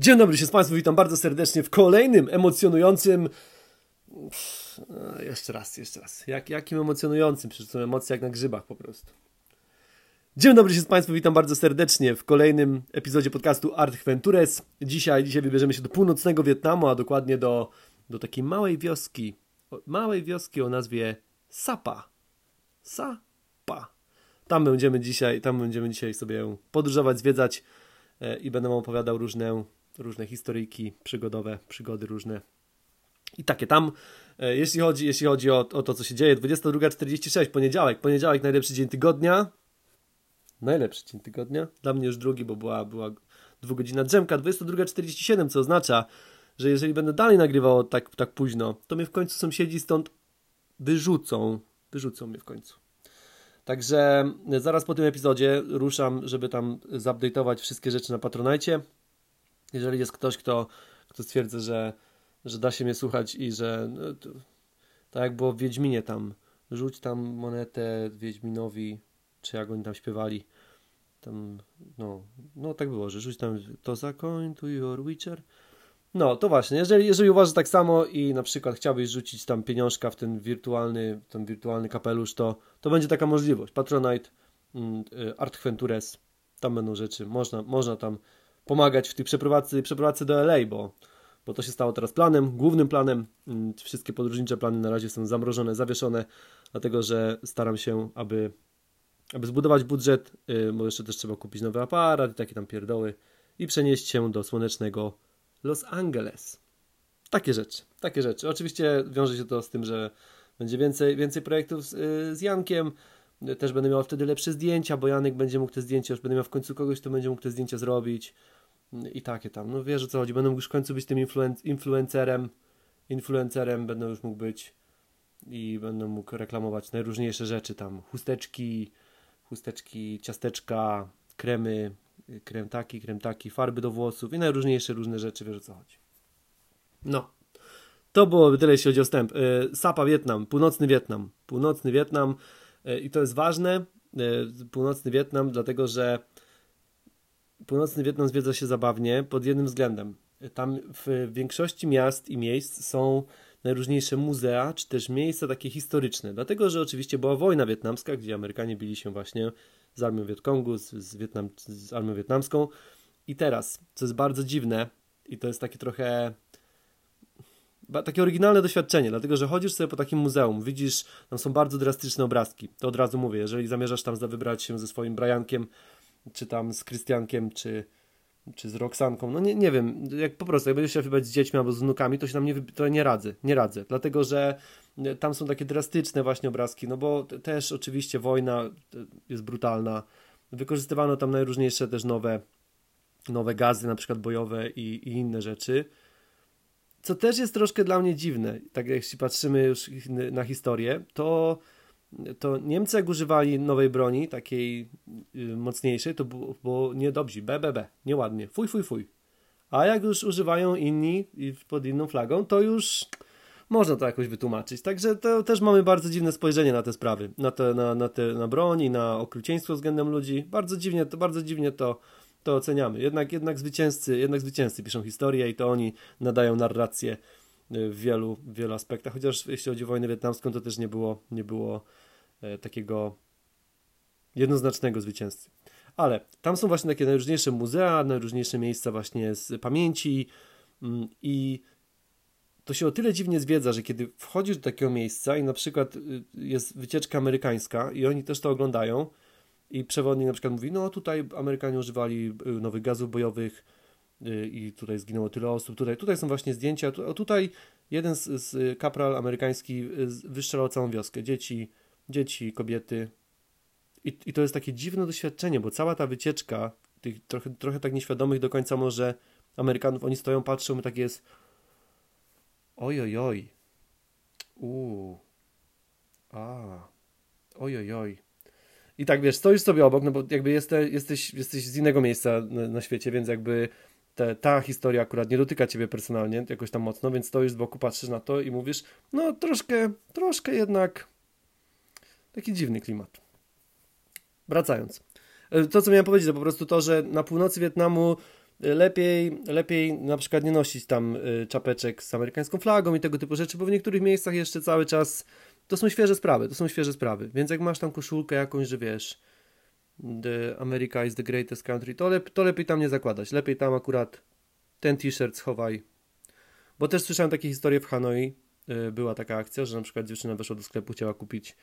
Dzień dobry się z Państwem, witam bardzo serdecznie w kolejnym emocjonującym. Jeszcze raz, jeszcze raz. Jak, jakim emocjonującym? Przecież są emocje jak na grzybach po prostu. Dzień dobry się z Państwem, witam bardzo serdecznie w kolejnym epizodzie podcastu Art Ventures. Dzisiaj, dzisiaj wybierzemy się do północnego Wietnamu, a dokładnie do, do takiej małej wioski. Małej wioski o nazwie Sapa. Sapa. Tam będziemy dzisiaj, tam będziemy dzisiaj sobie podróżować, zwiedzać e, i będę Wam opowiadał różne różne historyjki przygodowe, przygody różne. I takie tam, e, jeśli chodzi, jeśli chodzi o, o to, co się dzieje, 22.46, poniedziałek, poniedziałek, najlepszy dzień tygodnia. Najlepszy dzień tygodnia. Dla mnie już drugi, bo była, była dwugodzina drzemka, 22.47, co oznacza, że jeżeli będę dalej nagrywał tak, tak późno, to mnie w końcu sąsiedzi stąd wyrzucą. Wyrzucą mnie w końcu. Także zaraz po tym epizodzie ruszam, żeby tam zupdate'ować wszystkie rzeczy na Patronajcie jeżeli jest ktoś, kto, kto stwierdza, że, że da się mnie słuchać i że no, to, tak jak było w Wiedźminie tam, rzuć tam monetę Wiedźminowi, czy jak oni tam śpiewali, tam, no, no tak było, że rzuć tam to zakoń to your Witcher. No, to właśnie, jeżeli, jeżeli uważasz tak samo i na przykład chciałbyś rzucić tam pieniążka w ten wirtualny, ten wirtualny kapelusz, to, to będzie taka możliwość. Patronite, mm, y, Art tam będą rzeczy, można, można tam pomagać w tej przeprowadzce, przeprowadzce do LA, bo, bo to się stało teraz planem, głównym planem. Mm, wszystkie podróżnicze plany na razie są zamrożone, zawieszone, dlatego że staram się, aby, aby zbudować budżet, yy, bo jeszcze też trzeba kupić nowy aparat i takie tam pierdoły i przenieść się do słonecznego Los Angeles. Takie rzeczy, takie rzeczy. Oczywiście wiąże się to z tym, że będzie więcej, więcej projektów z, yy, z Jankiem, też będę miał wtedy lepsze zdjęcia, bo Janek będzie mógł te zdjęcia, już będę miał w końcu kogoś, kto będzie mógł te zdjęcia zrobić i takie tam. No wiesz o co chodzi, będę już w końcu być tym influen- influencerem, influencerem będę już mógł być i będę mógł reklamować najróżniejsze rzeczy tam, chusteczki, chusteczki, ciasteczka, kremy, krem taki, krem taki, farby do włosów i najróżniejsze różne rzeczy, wiesz o co chodzi. No. To byłoby tyle, jeśli chodzi o wstęp. Y, Sapa Wietnam, północny Wietnam. Północny Wietnam y, i to jest ważne, y, północny Wietnam, dlatego że północny Wietnam zwiedza się zabawnie pod jednym względem. Tam w większości miast i miejsc są najróżniejsze muzea, czy też miejsca takie historyczne. Dlatego, że oczywiście była wojna wietnamska, gdzie Amerykanie bili się właśnie z armią Wietkongu, z, z, Wietnam, z armią wietnamską. I teraz, co jest bardzo dziwne, i to jest takie trochę takie oryginalne doświadczenie, dlatego że chodzisz sobie po takim muzeum, widzisz, tam są bardzo drastyczne obrazki. To od razu mówię, jeżeli zamierzasz tam wybrać się ze swoim Briankiem, czy tam z Krystiankiem, czy, czy z Roxanką, no nie, nie wiem, jak po prostu, jak będziesz się wybrać z dziećmi albo z wnukami, to się tam nie, to nie radzę, nie radzę, dlatego, że e, tam są takie drastyczne właśnie obrazki, no bo też oczywiście wojna e, jest brutalna, wykorzystywano tam najróżniejsze też nowe, nowe gazy, na przykład bojowe i, i inne rzeczy, co też jest troszkę dla mnie dziwne, tak jak jeśli patrzymy już na historię, to to Niemcy jak używali nowej broni, takiej y, mocniejszej, to było, było niedobrzy, BBB, nieładnie, fuj, fuj, fuj. A jak już używają inni pod inną flagą, to już można to jakoś wytłumaczyć. Także to też mamy bardzo dziwne spojrzenie na te sprawy, na, te, na, na, te, na broń i na okrucieństwo względem ludzi. Bardzo dziwnie to, bardzo dziwnie to, to oceniamy. Jednak, jednak, zwycięzcy, jednak zwycięzcy piszą historię i to oni nadają narrację w wielu, wielu aspektach, chociaż jeśli chodzi o wojnę wietnamską, to też nie było, nie było takiego jednoznacznego zwycięzcy. Ale tam są właśnie takie najróżniejsze muzea, najróżniejsze miejsca właśnie z pamięci mm, i to się o tyle dziwnie zwiedza, że kiedy wchodzisz do takiego miejsca i na przykład y, jest wycieczka amerykańska i oni też to oglądają i przewodnik na przykład mówi, no tutaj Amerykanie używali y, nowych gazów bojowych, Y, i tutaj zginęło tyle osób. Tutaj, tutaj są właśnie zdjęcia. A tutaj jeden z, z kapral amerykański wystrzelał całą wioskę. Dzieci, dzieci, kobiety. I, I to jest takie dziwne doświadczenie, bo cała ta wycieczka tych trochę, trochę tak nieświadomych do końca może Amerykanów, oni stoją, patrzą i tak jest oj, oj, oj. Uuu. A. Oj, oj, oj. I tak wiesz, stoisz sobie obok, no bo jakby jesteś, jesteś, jesteś z innego miejsca na, na świecie, więc jakby te, ta historia akurat nie dotyka ciebie personalnie jakoś tam mocno, więc stoisz z boku, patrzysz na to i mówisz, no troszkę, troszkę jednak taki dziwny klimat. Wracając. E, to, co miałem powiedzieć, to po prostu to, że na północy Wietnamu lepiej, lepiej na przykład nie nosić tam y, czapeczek z amerykańską flagą i tego typu rzeczy, bo w niektórych miejscach jeszcze cały czas to są świeże sprawy, to są świeże sprawy. Więc jak masz tam koszulkę jakąś, że wiesz, the America is the greatest country, to, lep, to lepiej tam nie zakładać. Lepiej tam akurat ten t-shirt schowaj. Bo też słyszałem takie historie w Hanoi. Była taka akcja, że na przykład dziewczyna weszła do sklepu, chciała kupić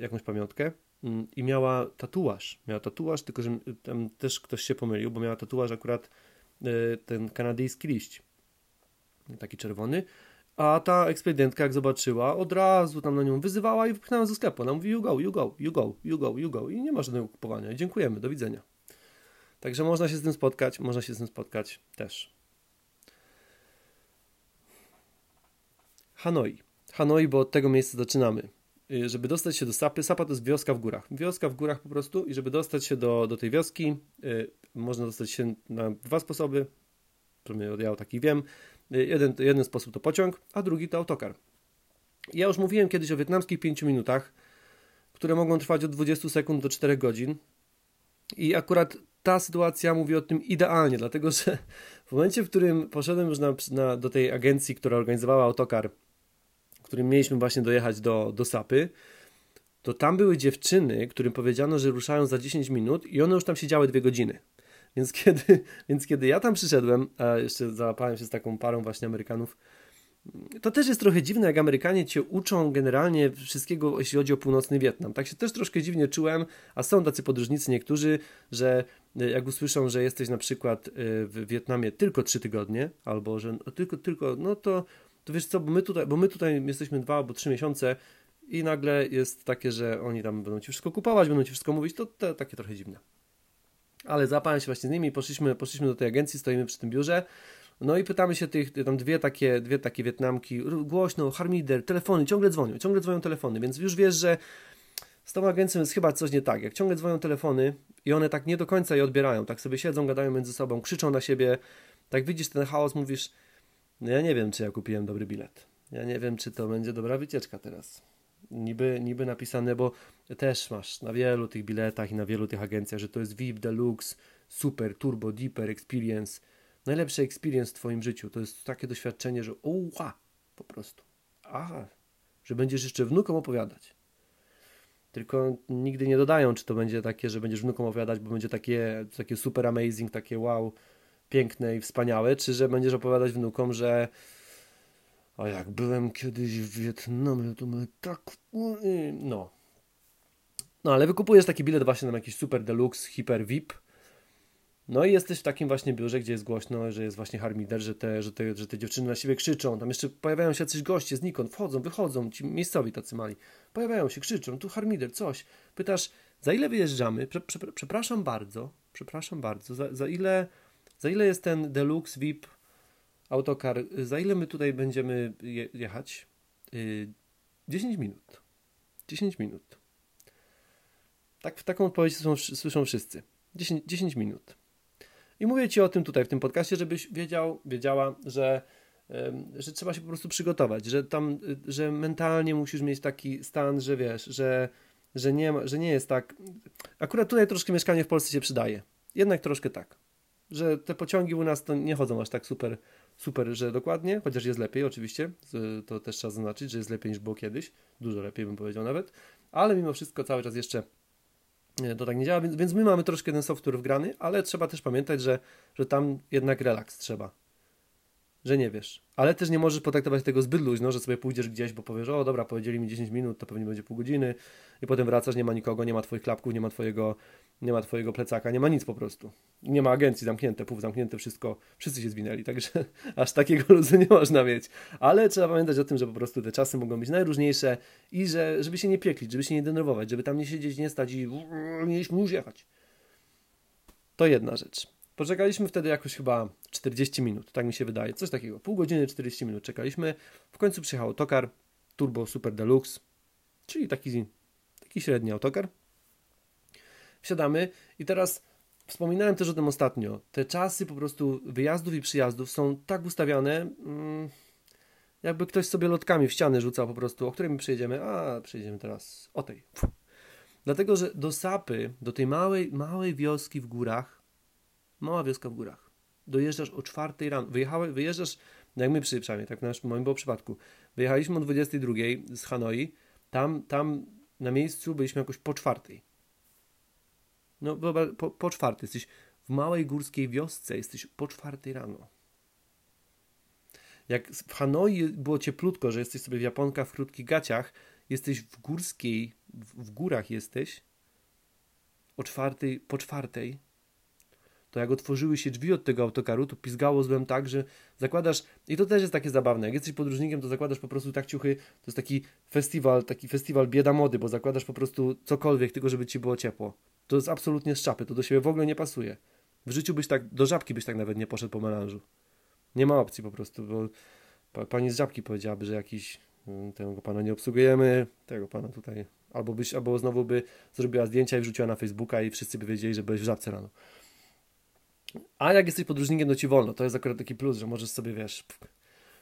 jakąś pamiątkę mm, i miała tatuaż. Miała tatuaż, tylko że tam też ktoś się pomylił, bo miała tatuaż akurat y, ten kanadyjski liść. Taki czerwony. A ta ekspedientka, jak zobaczyła, od razu tam na nią wyzywała i wypchnęła ze sklepu. Ona mówi, you go, you go, you go, you go, you go. I nie ma żadnego kupowania. Dziękujemy, do widzenia. Także można się z tym spotkać, można się z tym spotkać też. Hanoi. Hanoi, bo od tego miejsca zaczynamy. Y, żeby dostać się do Sapy, Sapa to jest wioska w górach. Wioska w górach po prostu i żeby dostać się do, do tej wioski, yy, można dostać się na dwa sposoby. Ja taki wiem. Yy, jeden, jeden sposób to pociąg, a drugi to autokar. Ja już mówiłem kiedyś o wietnamskich 5 minutach, które mogą trwać od 20 sekund do 4 godzin. I akurat ta sytuacja mówi o tym idealnie, dlatego że w momencie, w którym poszedłem już na, na, do tej agencji, która organizowała autokar, którym mieliśmy właśnie dojechać do, do Sapy, to tam były dziewczyny, którym powiedziano, że ruszają za 10 minut i one już tam siedziały dwie godziny. Więc kiedy, więc kiedy ja tam przyszedłem, a jeszcze załapałem się z taką parą właśnie Amerykanów, to też jest trochę dziwne, jak Amerykanie cię uczą generalnie wszystkiego, jeśli chodzi o północny Wietnam. Tak się też troszkę dziwnie czułem, a są tacy podróżnicy niektórzy, że e, jak usłyszą, że jesteś na przykład e, w Wietnamie tylko trzy tygodnie, albo że no, tylko, tylko, no to, to wiesz co, bo my tutaj, bo my tutaj jesteśmy dwa albo trzy miesiące i nagle jest takie, że oni tam będą ci wszystko kupować, będą ci wszystko mówić, to, to takie trochę dziwne. Ale zapałem się właśnie z nimi, poszliśmy, poszliśmy do tej agencji, stoimy przy tym biurze, no i pytamy się tych, tam dwie takie, dwie takie Wietnamki, głośno, harmider, telefony, ciągle dzwonią, ciągle dzwonią telefony, więc już wiesz, że z tą agencją jest chyba coś nie tak. Jak ciągle dzwonią telefony i one tak nie do końca je odbierają, tak sobie siedzą, gadają między sobą, krzyczą na siebie, tak widzisz ten chaos, mówisz, ja nie wiem, czy ja kupiłem dobry bilet. Ja nie wiem, czy to będzie dobra wycieczka teraz. Niby, niby napisane, bo też masz na wielu tych biletach i na wielu tych agencjach, że to jest VIP, Deluxe, Super, Turbo, Deeper, Experience – najlepszy experience w Twoim życiu. To jest takie doświadczenie, że uła, po prostu. Aha, że będziesz jeszcze wnukom opowiadać. Tylko nigdy nie dodają, czy to będzie takie, że będziesz wnukom opowiadać, bo będzie takie, takie super amazing, takie wow, piękne i wspaniałe, czy że będziesz opowiadać wnukom, że a jak byłem kiedyś w Wietnamie, to my tak... No. No, ale wykupujesz taki bilet właśnie na jakiś super deluxe, hiper VIP, no i jesteś w takim właśnie biurze, gdzie jest głośno, że jest właśnie harmider, że te, że te, że te dziewczyny na siebie krzyczą. Tam jeszcze pojawiają się jacyś goście znikąd, wchodzą, wychodzą, ci miejscowi tacy mali. Pojawiają się, krzyczą, tu harmider, coś. Pytasz, za ile wyjeżdżamy? Prze, prze, przepraszam bardzo, przepraszam bardzo, za, za, ile, za ile jest ten deluxe, VIP, autokar, za ile my tutaj będziemy je, jechać? Yy, 10 minut. 10 minut. Tak, taką odpowiedź są, słyszą wszyscy. 10, 10 minut. I mówię Ci o tym tutaj w tym podcaście, żebyś wiedział, wiedziała, że, że trzeba się po prostu przygotować, że tam, że mentalnie musisz mieć taki stan, że wiesz, że, że, nie, że nie jest tak. Akurat tutaj troszkę mieszkanie w Polsce się przydaje. Jednak troszkę tak. Że te pociągi u nas to nie chodzą aż tak super, super, że dokładnie, chociaż jest lepiej oczywiście, to też trzeba zaznaczyć, że jest lepiej niż było kiedyś, dużo lepiej bym powiedział nawet, ale mimo wszystko cały czas jeszcze to tak nie działa, więc, więc my mamy troszkę ten software wgrany, ale trzeba też pamiętać, że, że tam jednak relaks trzeba. Że nie wiesz. Ale też nie możesz potraktować tego zbyt luźno, że sobie pójdziesz gdzieś, bo powiesz, o dobra, powiedzieli mi 10 minut, to pewnie będzie pół godziny i potem wracasz, nie ma nikogo, nie ma twoich klapków, nie ma twojego, nie ma twojego plecaka, nie ma nic po prostu. Nie ma agencji zamknięte, pół zamknięte, wszystko, wszyscy się zwinęli, także aż takiego luzu nie można mieć. Ale trzeba pamiętać o tym, że po prostu te czasy mogą być najróżniejsze i że, żeby się nie pieklić, żeby się nie denerwować, żeby tam nie siedzieć, nie stać i mieliśmy już jechać. To jedna rzecz. Poczekaliśmy wtedy jakoś chyba 40 minut, tak mi się wydaje, coś takiego. Pół godziny, 40 minut czekaliśmy. W końcu przyjechał autokar Turbo Super Deluxe, czyli taki, taki średni autokar. Wsiadamy i teraz wspominałem też o tym ostatnio. Te czasy po prostu wyjazdów i przyjazdów są tak ustawiane, mm, jakby ktoś sobie lotkami w ściany rzucał po prostu, o której my przyjedziemy. A, przyjedziemy teraz o tej. Dlatego, że do Sapy, do tej małej, małej wioski w górach, mała wioska w górach, dojeżdżasz o czwartej rano, wyjechałeś, wyjeżdżasz, jak my przy, przynajmniej, tak w moim było przypadku, wyjechaliśmy o 22 z Hanoi, tam, tam na miejscu byliśmy jakoś po czwartej. No, po, po czwartej, jesteś. W małej górskiej wiosce, jesteś po czwartej rano. Jak w Hanoi było cieplutko, że jesteś sobie w Japonkach w krótkich gaciach, jesteś w górskiej, w, w górach jesteś, o czwartej, po czwartej, to jak otworzyły się drzwi od tego autokaru, to pizgało złem tak, że zakładasz, i to też jest takie zabawne, jak jesteś podróżnikiem, to zakładasz po prostu tak ciuchy, to jest taki festiwal, taki festiwal bieda mody, bo zakładasz po prostu cokolwiek, tylko żeby ci było ciepło. To jest absolutnie z czapy, to do siebie w ogóle nie pasuje. W życiu byś tak, do żabki byś tak nawet nie poszedł po melanżu. Nie ma opcji po prostu, bo pani z żabki powiedziałaby, że jakiś mm, tego pana nie obsługujemy, tego pana tutaj albo byś, albo znowu by zrobiła zdjęcia i wrzuciła na Facebooka i wszyscy by wiedzieli, że byłeś w żabce rano. A jak jesteś podróżnikiem, to ci wolno. To jest akurat taki plus, że możesz sobie, wiesz...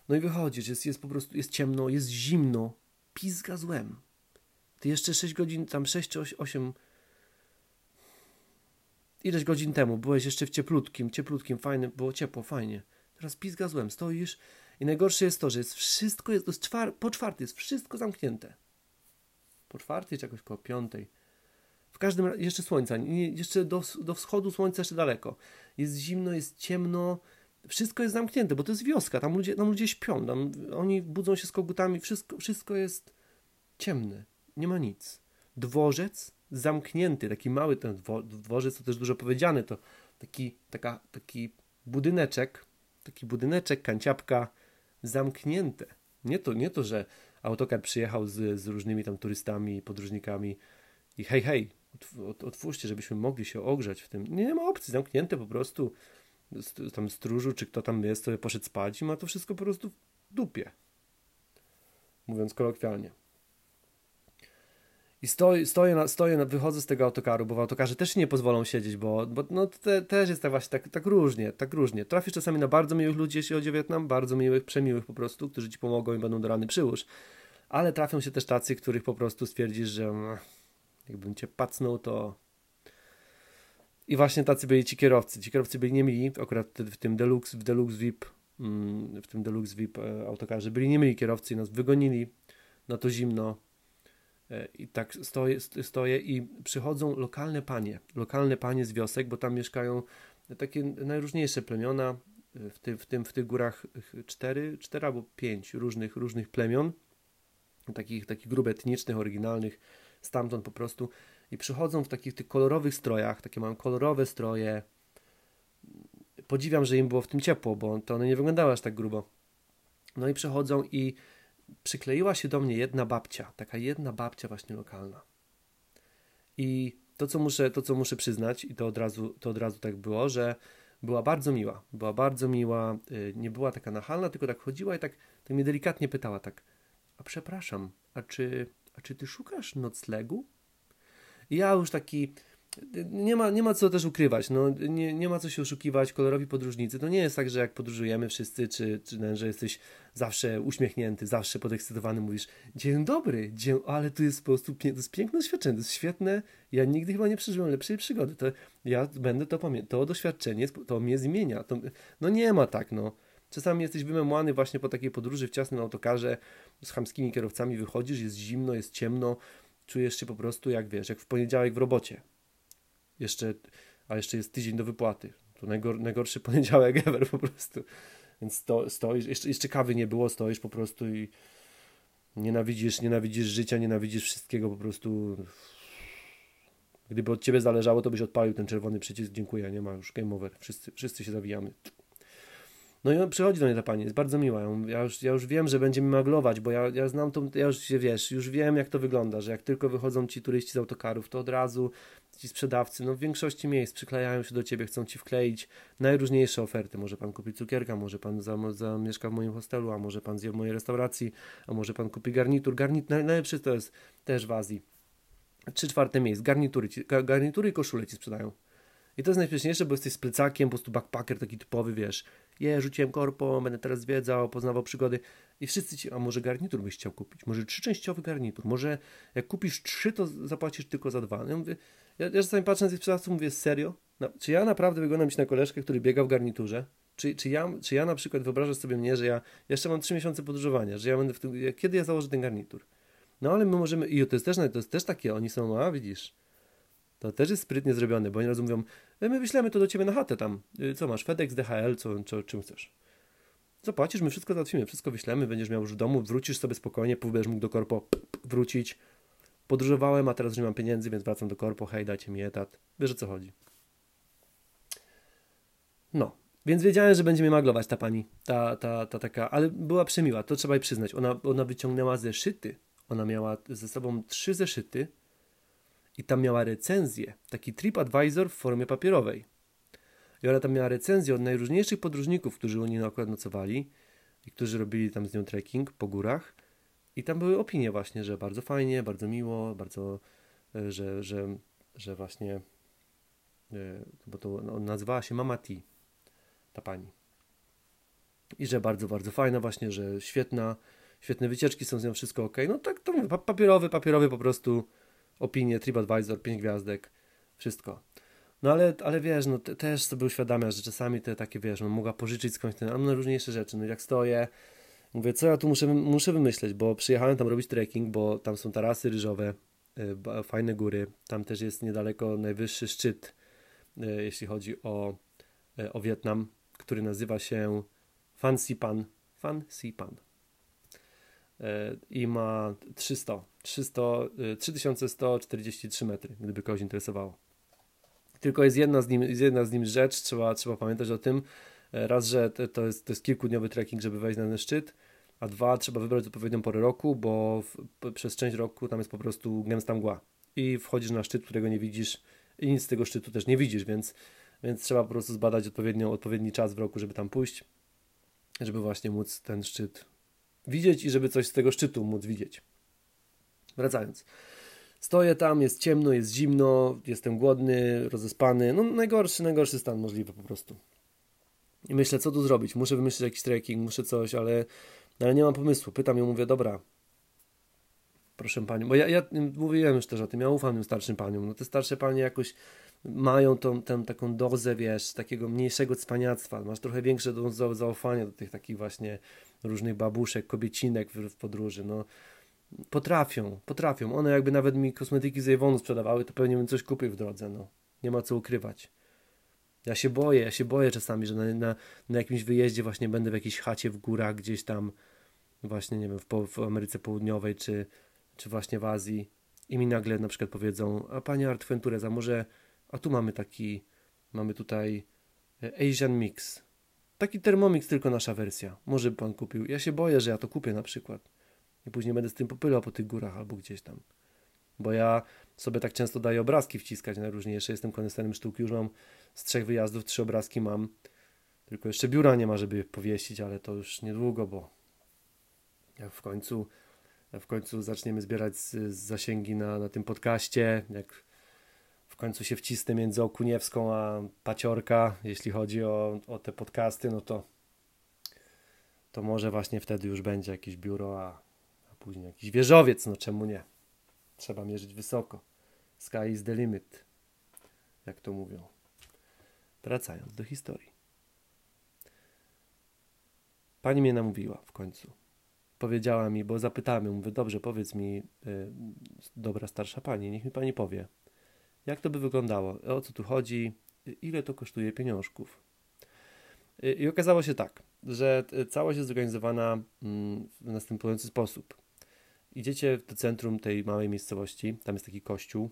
No i wychodzisz, jest, jest po prostu, jest ciemno, jest zimno, pizga złem. Ty jeszcze 6 godzin, tam 6 czy 8, ileś godzin temu byłeś jeszcze w cieplutkim, cieplutkim, fajnym, było ciepło, fajnie. Teraz pizga złem, stoisz i najgorsze jest to, że jest wszystko, jest, jest czwar, po czwartej jest wszystko zamknięte. Po czwartej czy jakoś koło piątej. Każdym razie jeszcze słońca, jeszcze do, do wschodu słońca jeszcze daleko. Jest zimno, jest ciemno, wszystko jest zamknięte, bo to jest wioska, tam ludzie, tam ludzie śpią, tam oni budzą się z kogutami, wszystko, wszystko jest ciemne, nie ma nic. Dworzec zamknięty, taki mały ten dworzec, to też dużo powiedziane, to taki, taka, taki budyneczek, taki budyneczek, kanciapka, zamknięte. Nie to, nie to, że autokar przyjechał z, z różnymi tam turystami, podróżnikami i hej, hej, otwórzcie, żebyśmy mogli się ogrzać w tym. Nie, ma opcji, zamknięte po prostu. Tam stróżu, czy kto tam jest, sobie poszedł spać i ma to wszystko po prostu w dupie. Mówiąc kolokwialnie. I stoję, stoję, na, stoję na, wychodzę z tego autokaru, bo w autokarze też nie pozwolą siedzieć, bo, bo no, te, też jest tak właśnie tak, tak różnie, tak różnie. Trafisz czasami na bardzo miłych ludzi, jeśli chodzi o Wietnam, bardzo miłych, przemiłych po prostu, którzy ci pomogą i będą do rany przyłóż. Ale trafią się też tacy, których po prostu stwierdzisz, że mm, jakbym cię pacnął, to... I właśnie tacy byli ci kierowcy. Ci kierowcy byli niemili, akurat w tym Deluxe, w Deluxe VIP, mm, w tym Deluxe VIP e, autokarze byli niemili kierowcy i nas wygonili na to zimno. E, I tak stoję, stoję i przychodzą lokalne panie, lokalne panie z wiosek, bo tam mieszkają takie najróżniejsze plemiona, e, w, tym, w, tym, w tych górach cztery, cztery albo pięć różnych, różnych plemion, takich, takich grup etnicznych, oryginalnych, stamtąd po prostu i przychodzą w takich tych kolorowych strojach, takie mają kolorowe stroje. Podziwiam, że im było w tym ciepło, bo to one nie wyglądały aż tak grubo. No i przychodzą i przykleiła się do mnie jedna babcia, taka jedna babcia właśnie lokalna. I to, co muszę, to, co muszę przyznać, i to od, razu, to od razu tak było, że była bardzo miła. Była bardzo miła, y, nie była taka nachalna, tylko tak chodziła i tak, tak mnie delikatnie pytała tak, a przepraszam, a czy, czy ty szukasz noclegu? Ja już taki, nie ma, nie ma co też ukrywać, no, nie, nie ma co się oszukiwać, kolorowi podróżnicy. To nie jest tak, że jak podróżujemy wszyscy, czy, czy że jesteś zawsze uśmiechnięty, zawsze podekscytowany, mówisz dzień dobry, dzień, ale to jest po prostu to jest piękne doświadczenie, to jest świetne. Ja nigdy chyba nie przeżyłem lepszej przygody. To ja będę to pamiętał. To doświadczenie, to mnie zmienia. To, no nie ma tak, no. Czasami jesteś wymemłany właśnie po takiej podróży w ciasnym autokarze z chamskimi kierowcami, wychodzisz, jest zimno, jest ciemno, czujesz się po prostu jak wiesz, jak w poniedziałek w robocie jeszcze, a jeszcze jest tydzień do wypłaty. To najgor, najgorszy poniedziałek ever po prostu. Więc sto, stoisz, jeszcze, jeszcze kawy nie było, stoisz po prostu i nienawidzisz, nienawidzisz życia, nienawidzisz wszystkiego po prostu. Gdyby od ciebie zależało, to byś odpalił ten czerwony przycisk, dziękuję, nie ma już game over, wszyscy, wszyscy się zawijamy. No i przychodzi do mnie ta pani, jest bardzo miła. Ja już, ja już wiem, że będzie mi maglować, bo ja, ja znam to, ja już się wiesz, już wiem jak to wygląda, że jak tylko wychodzą ci turyści z autokarów, to od razu ci sprzedawcy, no w większości miejsc przyklejają się do ciebie, chcą ci wkleić najróżniejsze oferty. Może pan kupi cukierka, może pan zamieszka w moim hostelu, a może pan zje w mojej restauracji, a może pan kupi garnitur. Garnit, najlepszy to jest też w Azji. Trzy czwarte miejsc, garnitury, garnitury i koszule ci sprzedają. I to jest najśmieszniejsze, bo jesteś z plecakiem, po prostu backpacker taki typowy, wiesz, je, rzuciłem korpo, będę teraz zwiedzał, poznawał przygody i wszyscy ci, a może garnitur byś chciał kupić, może trzyczęściowy garnitur, może jak kupisz trzy, to zapłacisz tylko za dwa. Ja, mówię, ja, ja czasami patrzę na tych sprzedawców, mówię, serio? No, czy ja naprawdę wyglądam się na koleżkę, który biega w garniturze? Czy, czy, ja, czy ja na przykład wyobrażam sobie mnie, że ja jeszcze mam trzy miesiące podróżowania, że ja będę w tym, kiedy ja założę ten garnitur? No ale my możemy, i to jest też, to jest też takie, oni są, a widzisz, to też jest sprytnie zrobione, bo oni raz mówią, e, my wyślemy to do ciebie na chatę tam, y, co masz, FedEx, DHL, co, co, czym chcesz. Zapłacisz, my wszystko załatwimy, wszystko wyślemy, będziesz miał już w domu, wrócisz sobie spokojnie, będziesz mógł do korpo wrócić. Podróżowałem, a teraz nie mam pieniędzy, więc wracam do korpo, hej, dajcie mi etat. Wiesz o co chodzi. No, więc wiedziałem, że będzie mnie maglować ta pani, ta, ta, ta taka, ale była przemiła, to trzeba jej przyznać. Ona, ona wyciągnęła zeszyty, ona miała ze sobą trzy zeszyty i tam miała recenzję, taki TripAdvisor w formie papierowej. I ona tam miała recenzję od najróżniejszych podróżników, którzy u niej akurat nocowali i którzy robili tam z nią trekking po górach. I tam były opinie właśnie, że bardzo fajnie, bardzo miło, bardzo, e, że, że, że właśnie, e, bo to nazywała się Mama T, ta pani. I że bardzo, bardzo fajna właśnie, że świetna, świetne wycieczki są z nią, wszystko ok. No tak, to mówię, papierowy, papierowy po prostu opinie, TripAdvisor, 5 gwiazdek, wszystko. No ale, ale wiesz, no te, też sobie uświadamia, że czasami te takie, wiesz, no mogła pożyczyć skądś ten, mam różniejsze rzeczy, no jak stoję, mówię, co ja tu muszę, muszę wymyśleć, bo przyjechałem tam robić trekking, bo tam są tarasy ryżowe, y, fajne góry, tam też jest niedaleko najwyższy szczyt, y, jeśli chodzi o, y, o Wietnam, który nazywa się Fan Sipan, Fan Sipan i ma 300, 300 3143 metry, gdyby kogoś interesowało. Tylko jest jedna z nim, jest jedna z nim rzecz, trzeba, trzeba pamiętać o tym. E, raz, że to jest, to jest kilkudniowy trekking, żeby wejść na ten szczyt, a dwa, trzeba wybrać odpowiednią porę roku, bo w, przez część roku tam jest po prostu gęsta mgła i wchodzisz na szczyt, którego nie widzisz i nic z tego szczytu też nie widzisz, więc, więc trzeba po prostu zbadać odpowiednio, odpowiedni czas w roku, żeby tam pójść, żeby właśnie móc ten szczyt widzieć i żeby coś z tego szczytu móc widzieć. Wracając. Stoję tam, jest ciemno, jest zimno, jestem głodny, rozespany. No najgorszy, najgorszy stan możliwy po prostu. I myślę, co tu zrobić? Muszę wymyślić jakiś trekking, muszę coś, ale, ale nie mam pomysłu. Pytam ją, mówię, dobra, proszę panią, bo ja, ja mówiłem już też o tym, ja ufam tym starszym paniom. No te starsze panie jakoś mają tą, tą taką dozę, wiesz, takiego mniejszego cwaniactwa. Masz trochę większe do, zaufania do tych takich właśnie różnych babuszek, kobiecinek w, w podróży. No, Potrafią, potrafią. One jakby nawet mi kosmetyki z Avonu sprzedawały, to pewnie bym coś kupił w drodze, no. Nie ma co ukrywać. Ja się boję, ja się boję czasami, że na, na, na jakimś wyjeździe właśnie będę w jakiejś chacie w górach, gdzieś tam właśnie, nie wiem, w, w Ameryce Południowej, czy, czy właśnie w Azji i mi nagle na przykład powiedzą, a panie Artventurez, a może, a tu mamy taki, mamy tutaj e, Asian Mix. Taki Thermomix, tylko nasza wersja. Może by pan kupił. Ja się boję, że ja to kupię na przykład i później będę z tym popylał po tych górach albo gdzieś tam. Bo ja sobie tak często daję obrazki wciskać najróżniejsze. Jestem koneserem sztuki, już mam z trzech wyjazdów trzy obrazki mam. Tylko jeszcze biura nie ma, żeby powiesić, ale to już niedługo, bo jak w końcu, jak w końcu zaczniemy zbierać z, z zasięgi na, na tym podcaście, jak w końcu się wcisnę między Okuniewską a Paciorka, jeśli chodzi o, o te podcasty, no to to może właśnie wtedy już będzie jakieś biuro, a później jakiś wieżowiec, no czemu nie? Trzeba mierzyć wysoko. Sky is the limit, jak to mówią. Wracając do historii. Pani mnie namówiła w końcu. Powiedziała mi, bo zapytałem ją, mówię, dobrze, powiedz mi, yy, dobra starsza pani, niech mi pani powie, jak to by wyglądało, o co tu chodzi, ile to kosztuje pieniążków. I okazało się tak, że całość jest zorganizowana mm, w następujący sposób. Idziecie do centrum tej małej miejscowości, tam jest taki kościół.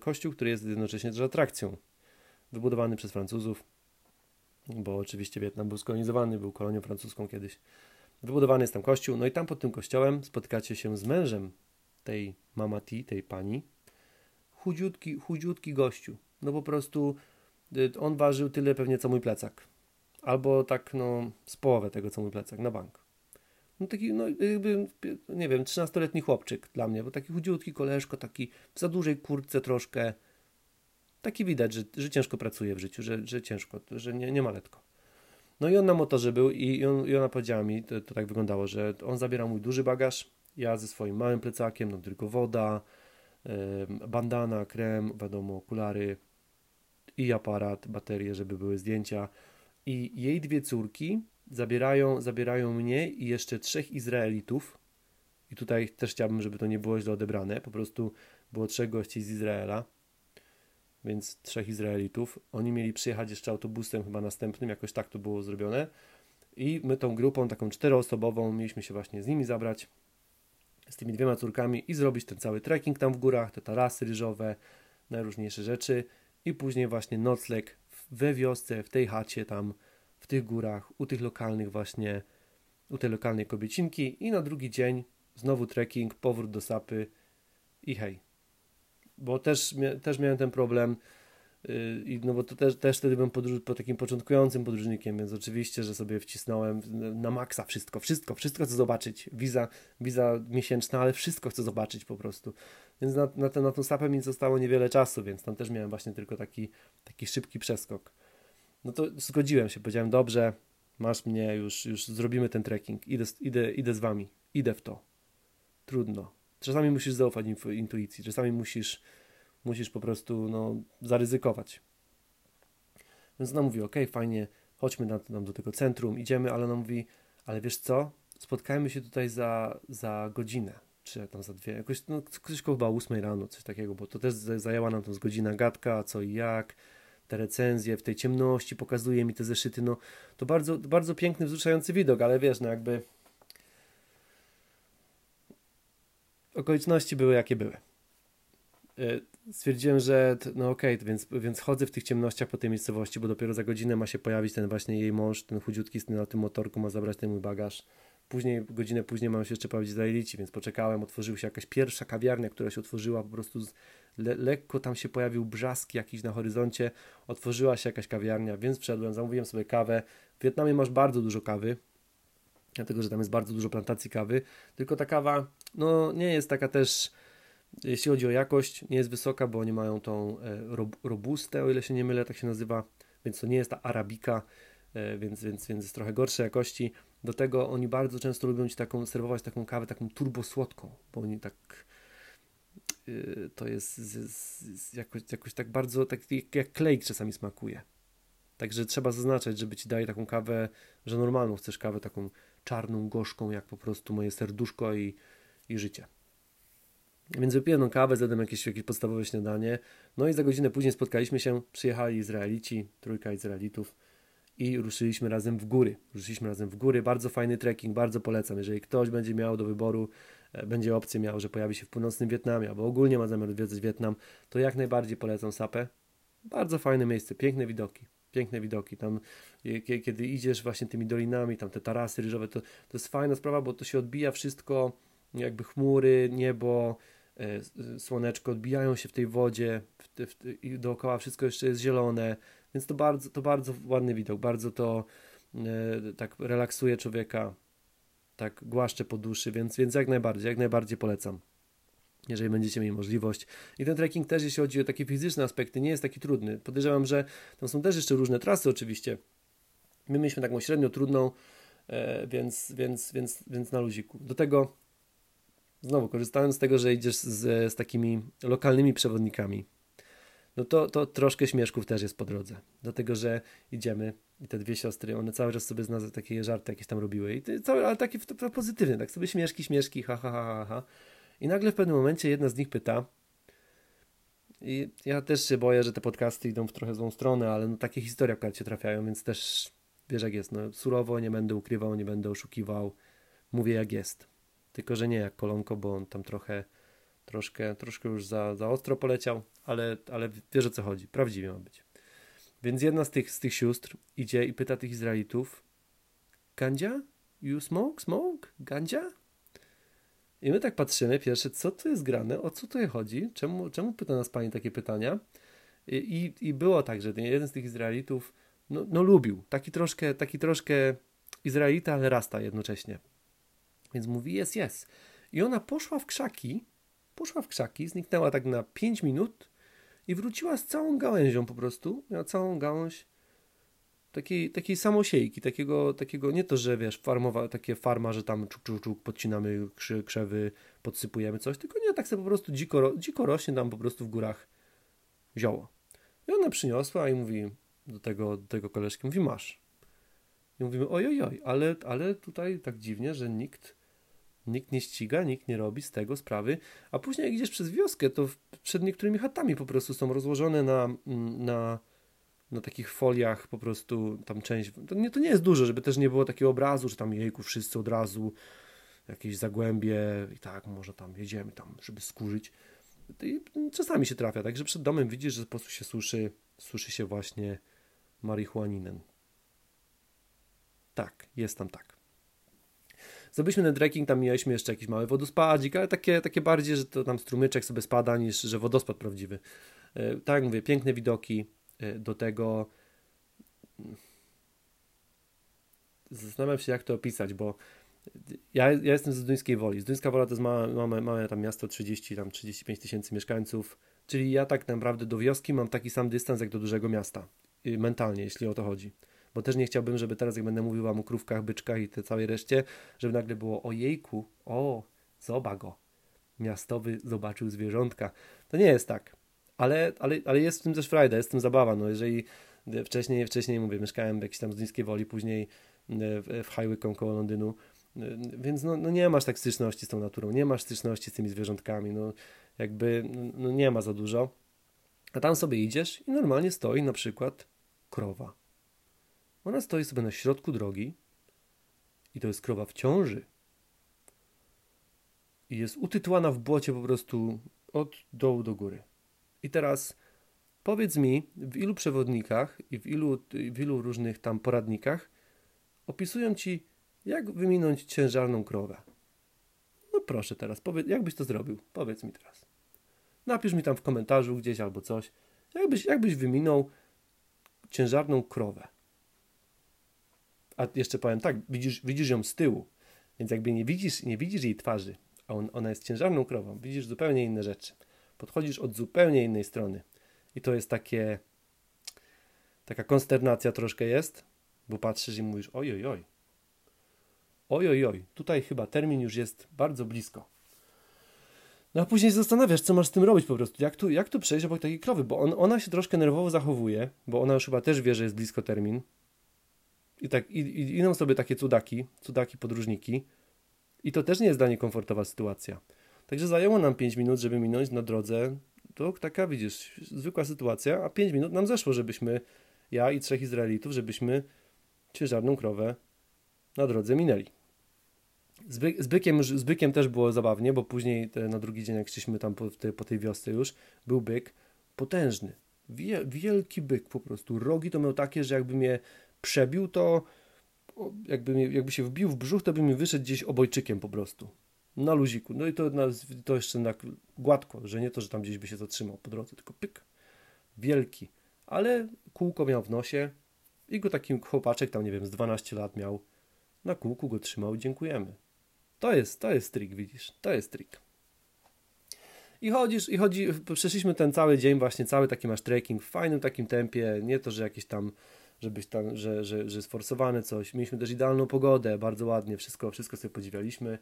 Kościół, który jest jednocześnie też atrakcją. Wybudowany przez Francuzów, bo oczywiście Wietnam był skolonizowany, był kolonią francuską kiedyś. Wybudowany jest tam kościół, no i tam pod tym kościołem spotykacie się z mężem tej mamati, tej pani. Chudziutki, chudziutki gościu. No po prostu e, on ważył tyle pewnie co mój plecak. Albo tak no z połowę tego co mój plecak na bank. No taki, no jakby, nie wiem, 13-letni chłopczyk dla mnie, bo taki chudziutki koleżko, taki w za dużej kurtce troszkę. Taki widać, że, że ciężko pracuje w życiu, że, że ciężko, że nie, nie ma letko. No i on na motorze był i, on, i ona powiedziała mi, to, to tak wyglądało, że on zabierał mój duży bagaż, ja ze swoim małym plecakiem, no tylko woda, bandana, krem, wiadomo, okulary i aparat, baterie, żeby były zdjęcia. I jej dwie córki zabierają, zabierają mnie i jeszcze trzech Izraelitów. I tutaj też chciałbym, żeby to nie było źle odebrane. Po prostu było trzech gości z Izraela, więc trzech Izraelitów. Oni mieli przyjechać jeszcze autobusem chyba następnym, jakoś tak to było zrobione. I my tą grupą, taką czteroosobową, mieliśmy się właśnie z nimi zabrać, z tymi dwiema córkami i zrobić ten cały trekking tam w górach, te tarasy ryżowe, najróżniejsze rzeczy i później właśnie nocleg we wiosce, w tej chacie tam, w tych górach, u tych lokalnych właśnie, u tej lokalnej kobiecinki i na drugi dzień znowu trekking, powrót do Sapy i hej. Bo też, też miałem ten problem, i no bo to też, też wtedy byłem podróż, po takim początkującym podróżnikiem, więc oczywiście, że sobie wcisnąłem na maksa wszystko, wszystko, wszystko chcę zobaczyć. Wiza, wiza miesięczna, ale wszystko chcę zobaczyć po prostu. Więc na, na, ten, na tą sapę mi zostało niewiele czasu, więc tam też miałem właśnie tylko taki, taki szybki przeskok. No to zgodziłem się, powiedziałem, dobrze, masz mnie, już, już zrobimy ten trekking, idę, idę, idę z wami, idę w to. Trudno. Czasami musisz zaufać intuicji, czasami musisz musisz po prostu no, zaryzykować. Więc ona mówi, ok, fajnie, chodźmy nam, do tego centrum, idziemy, ale ona mówi, ale wiesz co, spotkajmy się tutaj za, za godzinę, czy tam za dwie, jakoś, no, coś chyba o 8 rano, coś takiego, bo to też zajęła nam tam z godzina gadka, co i jak, te recenzje w tej ciemności, pokazuje mi te zeszyty, no to bardzo, bardzo piękny, wzruszający widok, ale wiesz, no jakby okoliczności były jakie były. E, stwierdziłem, że no okej, okay, więc, więc chodzę w tych ciemnościach po tej miejscowości, bo dopiero za godzinę ma się pojawić ten właśnie jej mąż, ten chudziutki na tym motorku, ma zabrać ten mój bagaż. Później, godzinę później mają się jeszcze pojawić Izraelici, więc poczekałem, otworzyła się jakaś pierwsza kawiarnia, która się otworzyła, po prostu z, le, lekko tam się pojawił brzask jakiś na horyzoncie, otworzyła się jakaś kawiarnia, więc wszedłem, zamówiłem sobie kawę. W Wietnamie masz bardzo dużo kawy, dlatego, że tam jest bardzo dużo plantacji kawy, tylko ta kawa, no nie jest taka też jeśli chodzi o jakość, nie jest wysoka, bo oni mają tą e, robustę, o ile się nie mylę, tak się nazywa, więc to nie jest ta arabika, e, więc, więc, więc jest trochę gorszej jakości. Do tego oni bardzo często lubią ci taką, serwować taką kawę taką turbosłodką, bo oni tak e, to jest z, z, jakoś, jakoś tak bardzo, tak jak klej czasami smakuje. Także trzeba zaznaczać, żeby ci daje taką kawę, że normalną chcesz kawę taką czarną, gorzką, jak po prostu moje serduszko i, i życie. Więc wypiłem kawę, zjadłem jakieś, jakieś podstawowe śniadanie. No i za godzinę później spotkaliśmy się, przyjechali Izraelici, trójka Izraelitów i ruszyliśmy razem w góry. Ruszyliśmy razem w góry. Bardzo fajny trekking, bardzo polecam. Jeżeli ktoś będzie miał do wyboru, e, będzie opcję miał, że pojawi się w północnym Wietnamie, albo ogólnie ma zamiar odwiedzać Wietnam, to jak najbardziej polecam Sapę. Bardzo fajne miejsce, piękne widoki. Piękne widoki. Tam, kiedy idziesz właśnie tymi dolinami, tam te tarasy ryżowe, to, to jest fajna sprawa, bo to się odbija wszystko, jakby chmury, niebo, E, słoneczko odbijają się w tej wodzie w, w, i dookoła wszystko jeszcze jest zielone, więc to bardzo, to bardzo ładny widok, bardzo to e, tak relaksuje człowieka, tak głaszcze po duszy, więc, więc jak najbardziej, jak najbardziej polecam jeżeli będziecie mieli możliwość. I ten trekking też, jeśli chodzi o takie fizyczne aspekty, nie jest taki trudny. Podejrzewam, że tam są też jeszcze różne trasy oczywiście. My mieliśmy taką średnio trudną, e, więc, więc, więc, więc na luziku. Do tego znowu korzystając z tego, że idziesz z, z takimi lokalnymi przewodnikami, no to, to troszkę śmieszków też jest po drodze. Dlatego, że idziemy i te dwie siostry, one cały czas sobie z nas takie żarty jakieś tam robiły. I to, całe, ale takie to, to pozytywne, tak sobie śmieszki, śmieszki, ha, ha, ha, ha. I nagle w pewnym momencie jedna z nich pyta, i ja też się boję, że te podcasty idą w trochę złą stronę, ale no takie historie akurat się trafiają, więc też wiesz jak jest, no surowo, nie będę ukrywał, nie będę oszukiwał, mówię jak jest. Tylko, że nie jak kolonko, bo on tam trochę, troszkę, troszkę już za, za ostro poleciał, ale, ale wiesz o co chodzi. Prawdziwie ma być. Więc jedna z tych, z tych sióstr idzie i pyta tych Izraelitów Gandzia? You smoke? Smoke? Gandzia? I my tak patrzymy, pierwsze, co tu jest grane, o co tu chodzi, czemu, czemu pyta nas pani takie pytania? I, i, i było tak, że jeden z tych Izraelitów no, no lubił, taki troszkę, taki troszkę Izraelita, ale rasta jednocześnie. Więc mówi jest, jest. I ona poszła w krzaki, poszła w krzaki, zniknęła tak na 5 minut i wróciła z całą gałęzią po prostu. Miała całą gałąź takiej, takiej samosiejki, takiego, takiego, nie to, że wiesz, farmowa, takie farma, że tam czuk, czuk, czuk, podcinamy krzewy, podsypujemy coś, tylko nie, tak sobie po prostu dziko, dziko rośnie tam po prostu w górach zioło. I ona przyniosła i mówi do tego, do tego koleżki, mówi masz. I mówimy, oj, oj, oj, ale, ale tutaj tak dziwnie, że nikt, nikt nie ściga, nikt nie robi z tego sprawy, a później jak idziesz przez wioskę, to przed niektórymi chatami po prostu są rozłożone na, na, na takich foliach po prostu tam część, to nie, to nie jest dużo, żeby też nie było takiego obrazu, że tam jejku, wszyscy od razu jakieś zagłębie i tak, może tam jedziemy tam, żeby skurzyć. I czasami się trafia, także przed domem widzisz, że po prostu się suszy, suszy się właśnie marihuaninem. Tak, jest tam tak. Zrobiliśmy ten trekking, tam mieliśmy jeszcze jakiś mały wodospadzik, ale takie, takie bardziej, że to tam strumyczek sobie spada, niż że wodospad prawdziwy. E, tak jak mówię, piękne widoki, e, do tego zastanawiam się, jak to opisać, bo ja, ja jestem z Duńskiej Woli. Z Duńska Wola to jest małe, małe, małe tam miasto, 30, tam 35 tysięcy mieszkańców, czyli ja tak naprawdę do wioski mam taki sam dystans jak do dużego miasta, mentalnie, jeśli o to chodzi. Bo też nie chciałbym, żeby teraz, jak będę mówił wam o krówkach, byczkach i tej całej reszcie, żeby nagle było o jejku, o, zoba go, miastowy zobaczył zwierzątka. To nie jest tak. Ale, ale, ale jest w tym też frajda, jest w tym zabawa. No jeżeli wcześniej, wcześniej mówię, mieszkałem w jakiejś tam z Duńskiej Woli, później w, w Highwycombe koło Londynu, więc no, no, nie masz tak styczności z tą naturą, nie masz styczności z tymi zwierzątkami, no jakby no, no nie ma za dużo. A tam sobie idziesz i normalnie stoi na przykład krowa. Ona stoi sobie na środku drogi i to jest krowa w ciąży. I jest utytułana w błocie po prostu od dołu do góry. I teraz powiedz mi, w ilu przewodnikach i w ilu, w ilu różnych tam poradnikach opisują ci jak wyminąć ciężarną krowę? No proszę teraz, powiedz, jak byś to zrobił? Powiedz mi teraz. Napisz mi tam w komentarzu gdzieś albo coś. Jakbyś, jakbyś wyminął ciężarną krowę? A jeszcze powiem tak, widzisz, widzisz ją z tyłu, więc jakby nie widzisz, nie widzisz jej twarzy, a on, ona jest ciężarną krową, widzisz zupełnie inne rzeczy. Podchodzisz od zupełnie innej strony. I to jest takie, taka konsternacja troszkę jest, bo patrzysz i mówisz, oj, oj, oj, oj, oj, oj, tutaj chyba termin już jest bardzo blisko. No a później zastanawiasz, co masz z tym robić po prostu. Jak tu, jak tu przejść obok takiej krowy? Bo on, ona się troszkę nerwowo zachowuje, bo ona już chyba też wie, że jest blisko termin. I tak i, i, idą sobie takie cudaki, cudaki podróżniki. I to też nie jest dla niej komfortowa sytuacja. Także zajęło nam 5 minut, żeby minąć na drodze. To taka, widzisz, zwykła sytuacja, a 5 minut nam zeszło, żebyśmy, ja i trzech Izraelitów, żebyśmy ciężarną krowę na drodze minęli. Z, by, z, bykiem, z bykiem też było zabawnie, bo później te, na drugi dzień, jak szliśmy tam po, te, po tej wiosce już, był byk potężny. Wie, wielki byk po prostu. Rogi to miał takie, że jakby mnie przebił, to jakby, jakby się wbił w brzuch, to by mi wyszedł gdzieś obojczykiem po prostu. Na luziku. No i to, na, to jeszcze na gładko, że nie to, że tam gdzieś by się zatrzymał po drodze, tylko pyk. Wielki. Ale kółko miał w nosie i go taki chłopaczek, tam nie wiem, z 12 lat miał na kółku go trzymał, dziękujemy. To jest, to jest trik, widzisz, to jest trik. I chodzisz, i chodzi, przeszliśmy ten cały dzień, właśnie cały taki masz trekking w fajnym takim tempie, nie to, że jakieś tam, żebyś tam, że, że, że sforsowane coś. Mieliśmy też idealną pogodę, bardzo ładnie, wszystko, wszystko sobie podziwialiśmy.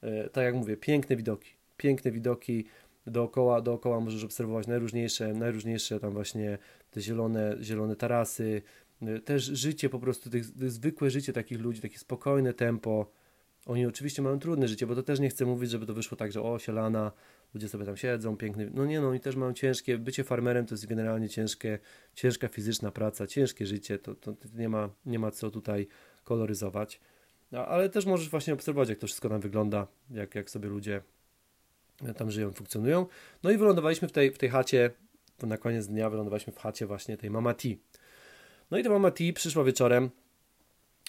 E, tak jak mówię, piękne widoki, piękne widoki, dookoła, dookoła możesz obserwować najróżniejsze, najróżniejsze tam właśnie te zielone, zielone tarasy, Y, też życie po prostu, tych, zwykłe życie takich ludzi, takie spokojne tempo. Oni oczywiście mają trudne życie, bo to też nie chcę mówić, żeby to wyszło tak, że o, sielana, ludzie sobie tam siedzą, piękny. No nie no, oni też mają ciężkie, bycie farmerem to jest generalnie ciężkie, ciężka fizyczna praca, ciężkie życie, to, to, to nie, ma, nie ma co tutaj koloryzować. No, ale też możesz właśnie obserwować, jak to wszystko tam wygląda, jak, jak sobie ludzie tam żyją, funkcjonują. No i wylądowaliśmy w tej, w tej chacie, na koniec dnia wylądowaliśmy w chacie właśnie tej Mama T. No i ta mama T przyszła wieczorem.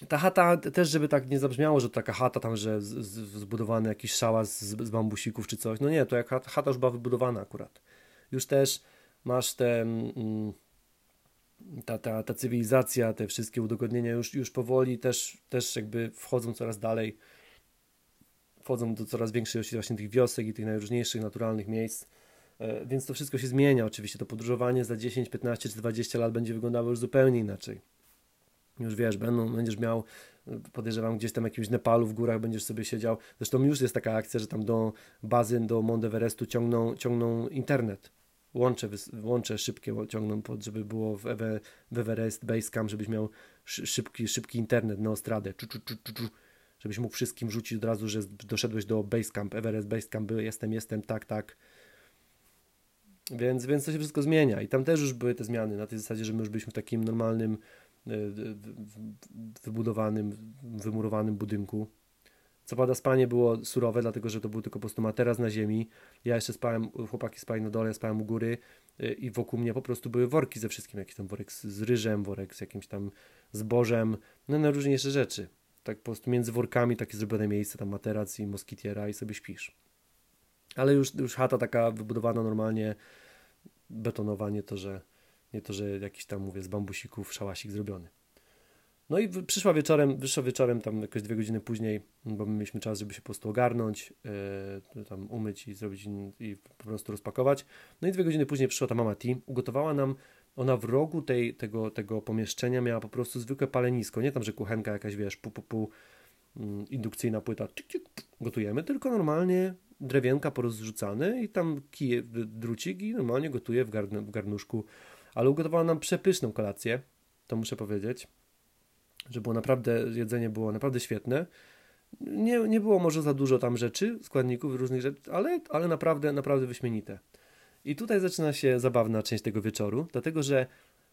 Ta chata też, żeby tak nie zabrzmiało, że taka chata tam, że z, z, zbudowany jakiś szałas z, z bambusików czy coś. No nie, to jak chata, chata już była wybudowana akurat. Już też masz te... Mm, ta, ta, ta cywilizacja, te wszystkie udogodnienia już, już powoli też, też jakby wchodzą coraz dalej, wchodzą do coraz większej ilości właśnie tych wiosek i tych najróżniejszych naturalnych miejsc. E, więc to wszystko się zmienia. Oczywiście to podróżowanie za 10, 15 czy 20 lat będzie wyglądało już zupełnie inaczej. Już wiesz, będą, będziesz miał, podejrzewam, gdzieś tam jakimś Nepalu w górach będziesz sobie siedział. Zresztą już jest taka akcja, że tam do bazy, do Mount Everestu ciągną, ciągną internet. łącze, łącze szybkie ciągną, pod, żeby było w, Ewe, w Everest Basecamp, żebyś miał szybki, szybki internet na Ostradę, czu, czu, czu, czu, żebyś mógł wszystkim rzucić od razu, że doszedłeś do Basecamp, Everest Basecamp, jestem, jestem, tak, tak. Więc, więc to się wszystko zmienia i tam też już były te zmiany na tej zasadzie, że my już byliśmy w takim normalnym, wybudowanym, wymurowanym budynku. Co prawda spanie było surowe, dlatego że to był tylko po prostu materac na ziemi. Ja jeszcze spałem, chłopaki spali na dole, spałem u góry e, i wokół mnie po prostu były worki ze wszystkim, jakiś tam worek z ryżem, worek z jakimś tam zbożem, no najróżniejsze rzeczy. Tak po prostu między workami takie zrobione miejsce, tam materac i moskitiera i sobie śpisz. Ale już, już chata taka wybudowana normalnie, betonowa, nie to, że, nie to, że jakiś tam, mówię, z bambusików szałasik zrobiony. No i przyszła wieczorem, wyszła wieczorem, tam jakoś dwie godziny później, bo my mieliśmy czas, żeby się po prostu ogarnąć, yy, tam umyć i zrobić i po prostu rozpakować. No i dwie godziny później przyszła ta mama T, ugotowała nam, ona w rogu tej, tego, tego pomieszczenia miała po prostu zwykłe palenisko, nie tam, że kuchenka jakaś, wiesz, pu, pu, pu, mm, indukcyjna płyta, cik, cik, gotujemy, tylko normalnie drewienka porozrzucane i tam kije, drucik i normalnie gotuje w, garn w garnuszku. Ale ugotowała nam przepyszną kolację, to muszę powiedzieć, że było naprawdę, jedzenie było naprawdę świetne. Nie, nie było może za dużo tam rzeczy, składników, różnych rzeczy, ale, ale naprawdę, naprawdę wyśmienite. I tutaj zaczyna się zabawna część tego wieczoru, dlatego że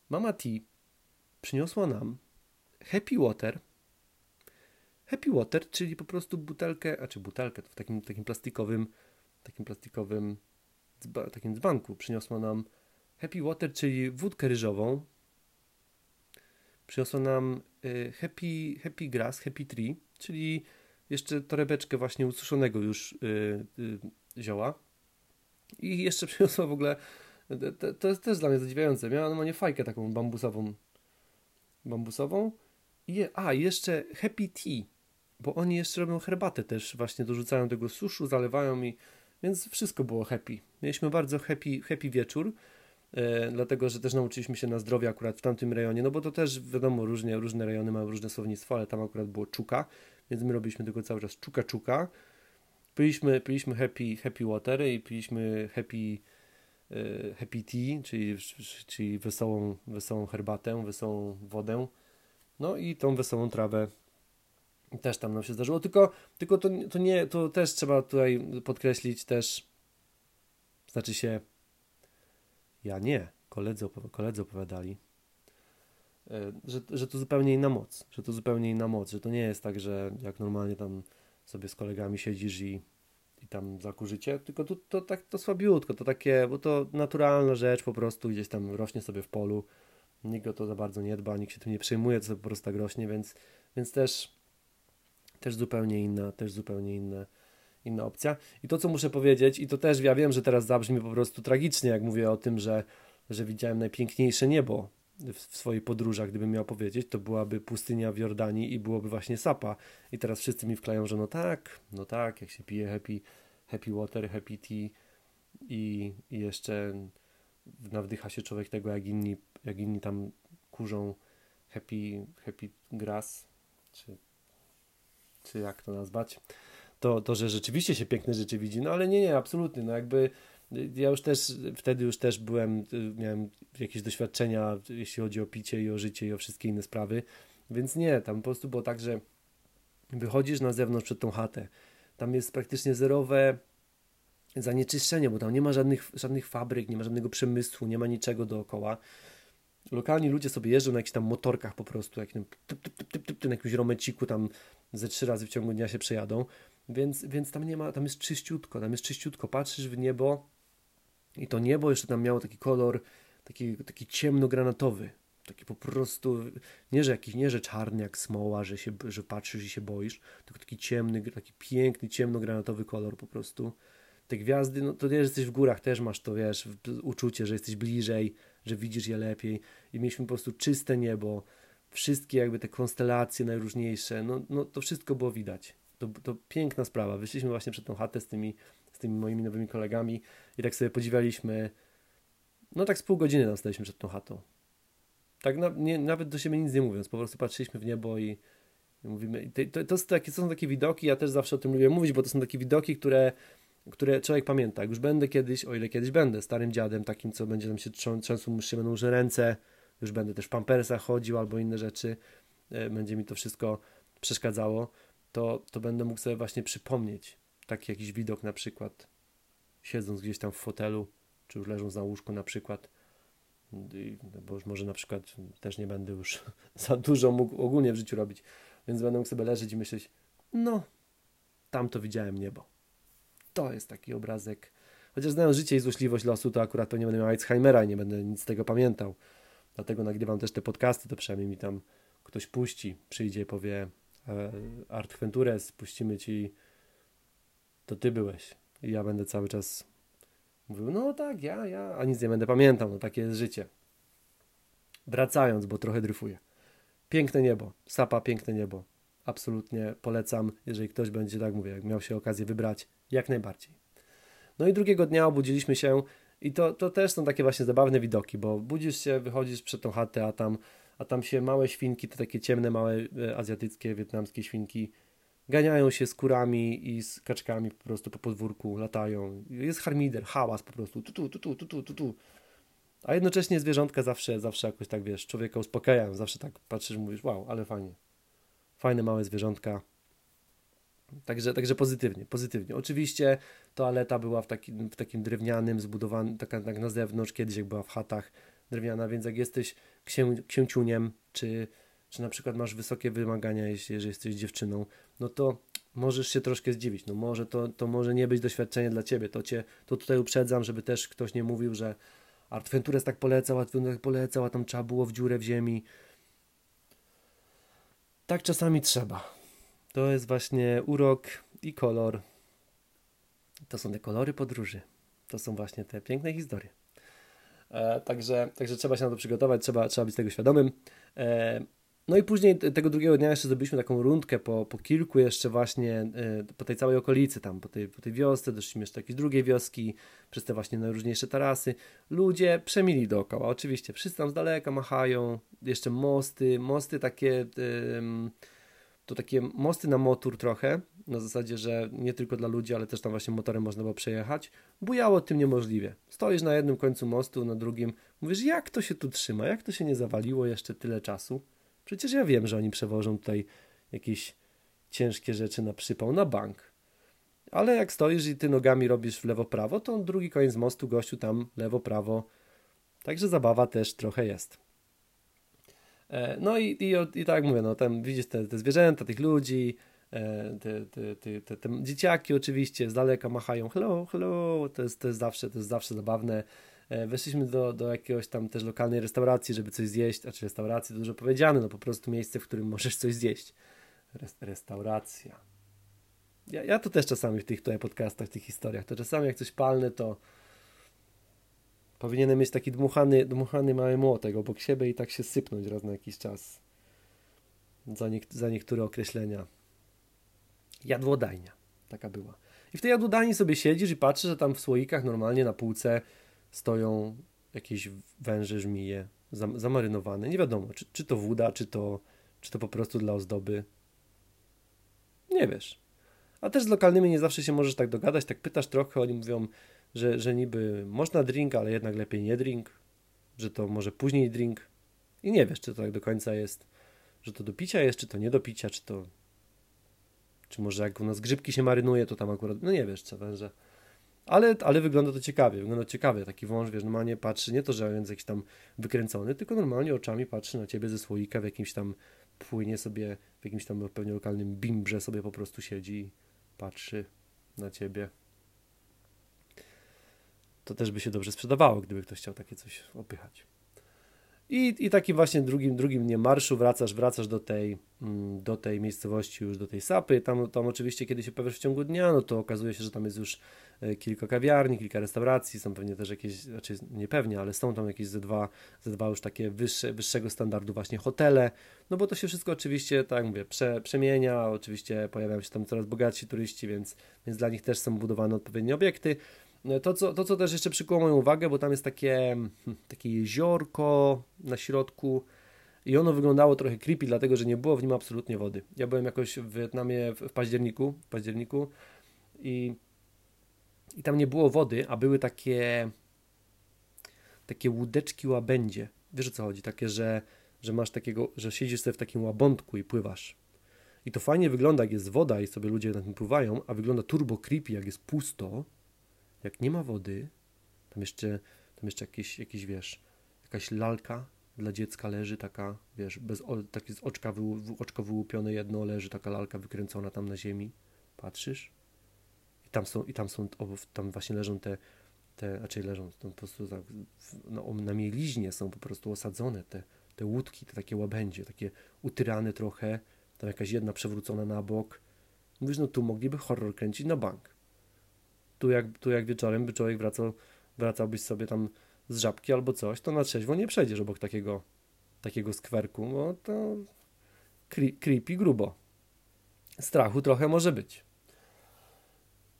mama T przyniosła nam happy water, Happy Water, czyli po prostu butelkę, a czy butelkę, w takim, takim plastikowym, takim plastikowym dzba, takim dzbanku przyniosła nam Happy Water, czyli wódkę ryżową. Przyniosła nam y, Happy, happy Grass, Happy Tree, czyli jeszcze torebeczkę właśnie ususzonego już y, y, zioła. I jeszcze przyniosła w ogóle, to, to jest też dla mnie zadziwiające, miała normalnie fajkę taką bambusową, bambusową. I, a, jeszcze Happy Tea, bo oni jeszcze robią herbatę też, właśnie dorzucają tego suszu, zalewają i więc wszystko było happy. Mieliśmy bardzo happy, happy wieczór, dlatego że też nauczyliśmy się na zdrowie akurat w tamtym rejonie, no bo to też wiadomo, różnie, różne rejony mają różne słownictwo, ale tam akurat było czuka, więc my robiliśmy tylko cały czas czuka czuka. Piliśmy, piliśmy happy, happy water i piliśmy happy, e, happy tea, czyli, czyli wesołą, wesołą herbatę, wesołą wodę, no i tą wesołą trawę też tam nam się zdarzyło, tylko, tylko to, to nie, to też trzeba tutaj podkreślić też, znaczy się, ja nie, koledzy, opowi koledzy opowiadali, e, że, że to zupełnie inna moc, że to zupełnie inna moc, że to nie jest tak, że jak normalnie tam sobie z kolegami siedzisz i, i tam zakurzycie, tylko to, to tak to słabiutko, to takie, bo to naturalna rzecz po prostu gdzieś tam rośnie sobie w polu, nikt o to za bardzo nie dba, nikt się tym nie przejmuje, to po prostu tak rośnie, więc, więc też też zupełnie inna, też zupełnie inna, inna opcja. I to, co muszę powiedzieć, i to też ja wiem, że teraz zabrzmi po prostu tragicznie, jak mówię o tym, że, że widziałem najpiękniejsze niebo w, w swoich podróżach, gdybym miał powiedzieć, to byłaby pustynia w Jordanii i byłoby właśnie Sapa. I teraz wszyscy mi wklają, że no tak, no tak, jak się pije happy, happy water, happy tea i, i jeszcze nawdycha się człowiek tego, jak inni, jak inni tam kurzą happy, happy grass, czy czy jak to nazwać, to, to że rzeczywiście się piękne rzeczy widzi, no ale nie, nie, absolutnie, no jakby ja już też, wtedy już też byłem, miałem jakieś doświadczenia, jeśli chodzi o picie i o życie i o wszystkie inne sprawy, więc nie, tam po prostu było tak, że wychodzisz na zewnątrz przed tą chatę, tam jest praktycznie zerowe zanieczyszczenie, bo tam nie ma żadnych, żadnych fabryk, nie ma żadnego przemysłu, nie ma niczego dookoła. Lokalni ludzie sobie jeżdżą na jakichś tam motorkach po prostu, jak, typ, typ, typ, typ, na jakimś romeciku tam ze trzy razy w ciągu dnia się przejadą, więc, więc tam nie ma, tam jest czyściutko, tam jest czyściutko, patrzysz w niebo i to niebo jeszcze tam miało taki kolor, taki, taki ciemnogranatowy, taki po prostu, nie że jakiś, nie że czarny jak smoła, że, się, że patrzysz i się boisz, tylko taki ciemny, taki piękny, ciemnogranatowy kolor po prostu. Te gwiazdy, no to wiesz, jesteś w górach, też masz to, wiesz, uczucie, że jesteś bliżej, że widzisz je lepiej i mieliśmy po prostu czyste niebo, wszystkie jakby te konstelacje najróżniejsze, no, no to wszystko było widać. To, to piękna sprawa. Wyszliśmy właśnie przed tą chatę z tymi, z tymi moimi nowymi kolegami i tak sobie podziwialiśmy, no tak z pół godziny nam staliśmy przed tą chatą. Tak na, nie, nawet do siebie nic nie mówiąc, po prostu patrzyliśmy w niebo i, i mówimy, to, to, to, takie, to są takie widoki, ja też zawsze o tym lubię mówić, bo to są takie widoki, które które człowiek pamięta. Jak już będę kiedyś, o ile kiedyś będę, starym dziadem, takim, co będzie nam się trzęsł, mu się będą ręce, już będę też w pampersach chodził albo inne rzeczy, e, będzie mi to wszystko przeszkadzało, to, to będę mógł sobie właśnie przypomnieć taki jakiś widok na przykład, siedząc gdzieś tam w fotelu, czy już leżąc na łóżku na przykład, bo już może na przykład też nie będę już za dużo mógł ogólnie w życiu robić, więc będę mógł sobie leżeć i myśleć, no, tam to widziałem niebo. To jest taki obrazek. Chociaż znając życie i złośliwość losu, to akurat nie będę miał Alzheimera i nie będę nic z tego pamiętał. Dlatego nagrywam też te podcasty, to przynajmniej mi tam ktoś puści, przyjdzie i powie e, Art Ventures, puścimy ci, to ty byłeś. I ja będę cały czas mówił, no tak, ja, ja, a nic nie będę pamiętał, no takie jest życie. Wracając, bo trochę dryfuję. Piękne niebo, Sapa, piękne niebo. Absolutnie polecam, jeżeli ktoś będzie, tak mówię, jak miał się okazję wybrać, jak najbardziej. No i drugiego dnia obudziliśmy się i to, to też są takie właśnie zabawne widoki, bo budzisz się, wychodzisz przed tą chatę, a tam, a tam się małe świnki, te takie ciemne, małe e, azjatyckie, wietnamskie świnki ganiają się z kurami i z kaczkami po prostu po podwórku, latają. Jest harmider, hałas po prostu, tu, tu, tu, tu, tu, tu, tu. A jednocześnie zwierzątka zawsze, zawsze jakoś tak, wiesz, człowieka uspokajają, zawsze tak patrzysz, mówisz, wow, ale fajnie. Fajne małe zwierzątka. Także, także pozytywnie, pozytywnie. Oczywiście toaleta była w takim, w takim drewnianym, zbudowanym, tak, tak na zewnątrz, kiedyś jak była w chatach drewniana, więc jak jesteś księ, księciuniem, czy, czy na przykład masz wysokie wymagania, jeśli, jeżeli jesteś dziewczyną, no to możesz się troszkę zdziwić. No może to, to może nie być doświadczenie dla ciebie. To cię to tutaj uprzedzam, żeby też ktoś nie mówił, że Art Ventures tak polecał, Art Ventures tak polecał, a tam trzeba było w dziurę w ziemi. Tak czasami trzeba. To jest właśnie urok i kolor. To są te kolory podróży. To są właśnie te piękne historie. E, także, także trzeba się na to przygotować, trzeba, trzeba być tego świadomym. E, no i później tego drugiego dnia jeszcze zrobiliśmy taką rundkę po, po kilku jeszcze właśnie, e, po tej całej okolicy tam, po tej, po tej wiosce, doszliśmy jeszcze do jakiejś drugiej wioski, przez te właśnie najróżniejsze tarasy. Ludzie przemili dookoła, oczywiście, wszyscy tam z daleka machają, jeszcze mosty, mosty takie, to takie mosty na motor trochę, na zasadzie, że nie tylko dla ludzi, ale też tam właśnie motorem można było przejechać. Bujało tym niemożliwie. Stoisz na jednym końcu mostu, na drugim, mówisz, jak to się tu trzyma, jak to się nie zawaliło jeszcze tyle czasu? Przecież ja wiem, że oni przewożą tutaj jakieś ciężkie rzeczy na przypał, na bank. Ale jak stoisz i ty nogami robisz w lewo-prawo, to drugi koniec mostu, gościu tam lewo-prawo. Także zabawa też trochę jest. E, no i, i, i tak mówię, no tam widzisz te, te zwierzęta, tych ludzi, e, te, te, te, te, dzieciaki oczywiście z daleka machają hello, hello, to jest, to jest, zawsze, to jest zawsze zabawne. E, weszliśmy do, do jakiegoś tam też lokalnej restauracji, żeby coś zjeść, a czy restauracji dużo powiedziane, no po prostu miejsce, w którym możesz coś zjeść. restauracja. Ja, ja to też czasami w tych tutaj podcastach, w tych historiach, to czasami jak coś palne, to powinienem mieć taki dmuchany, dmuchany mały młotek obok siebie i tak się sypnąć raz na jakiś czas. Za, nie, za niektóre określenia. Jadłodajnia. Taka była. I w tej jadłodajni sobie siedzisz i patrzysz, że tam w słoikach normalnie na półce stoją jakieś węże, żmije zamarynowane. Nie wiadomo, czy, czy to woda, czy to, czy to po prostu dla ozdoby. Nie wiesz. A też z lokalnymi nie zawsze się możesz tak dogadać, tak pytasz trochę, oni mówią, że, że niby można drink, ale jednak lepiej nie drink, że to może później drink i nie wiesz, czy to tak do końca jest, że to do picia jest, czy to nie do picia, czy to czy może jak u nas grzybki się marynuje, to tam akurat, no nie wiesz co węże. Ale, ale wygląda to ciekawie, wygląda ciekawie. Taki wąż, wiesz, normalnie patrzy, nie to, że jest jakiś tam wykręcony, tylko normalnie oczami patrzy na ciebie ze słoika w jakimś tam płynie sobie, w jakimś tam pewnie lokalnym bimbrze sobie po prostu siedzi i patrzy na ciebie. To też by się dobrze sprzedawało, gdyby ktoś chciał takie coś opychać. I, I takim właśnie drugim, drugim dniem marszu wracasz, wracasz do tej, mm, do tej miejscowości, już do tej sapy. Tam, tam oczywiście, kiedy się pojawiasz w ciągu dnia, no to okazuje się, że tam jest już e, kilka kawiarni, kilka restauracji, są pewnie też jakieś, znaczy nie pewnie, ale są tam jakieś ze dwa, ze dwa już takie wyższe, wyższego standardu właśnie hotele, no bo to się wszystko oczywiście, tak jak mówię, prze, przemienia, oczywiście pojawiają się tam coraz bogatsi turyści, więc, więc dla nich też są budowane odpowiednie obiekty. To co, to, co też jeszcze przykuło moją uwagę, bo tam jest takie, hmm, takie jeziorko na środku i ono wyglądało trochę creepy, dlatego że nie było w nim absolutnie wody. Ja byłem jakoś w Wietnamie w, w październiku, w październiku i I tam nie było wody, a były takie takie łódeczki łabędzie. Wiesz o co chodzi? Takie, że, że masz takiego, że siedzisz sobie w takim łabądku i pływasz. I to fajnie wygląda, jak jest woda i sobie ludzie na tym pływają, a wygląda turbo creepy, jak jest pusto, jak nie ma wody. Tam jeszcze, tam jeszcze jakieś, jakieś wiesz, jakaś lalka dla dziecka leży, taka, wiesz, bez, takie z oczka, wy, oczko wyłupione jedno leży, taka lalka wykręcona tam na ziemi. Patrzysz? I tam są, i tam są, tam właśnie leżą te, te raczej leżą, to po prostu tak, na mieliźnie są po prostu osadzone te, te łódki, te takie łabędzie, takie utyrane trochę, tam jakaś jedna przewrócona na bok. Mówisz, no tu mogliby horror kręcić na bank. Tu jak, tu jak wieczorem by człowiek wracał, wracałbyś sobie tam z żabki albo coś, to na trzeźwo nie przejdziesz obok takiego, takiego skwerku, bo to creepy grubo. Strachu trochę może być.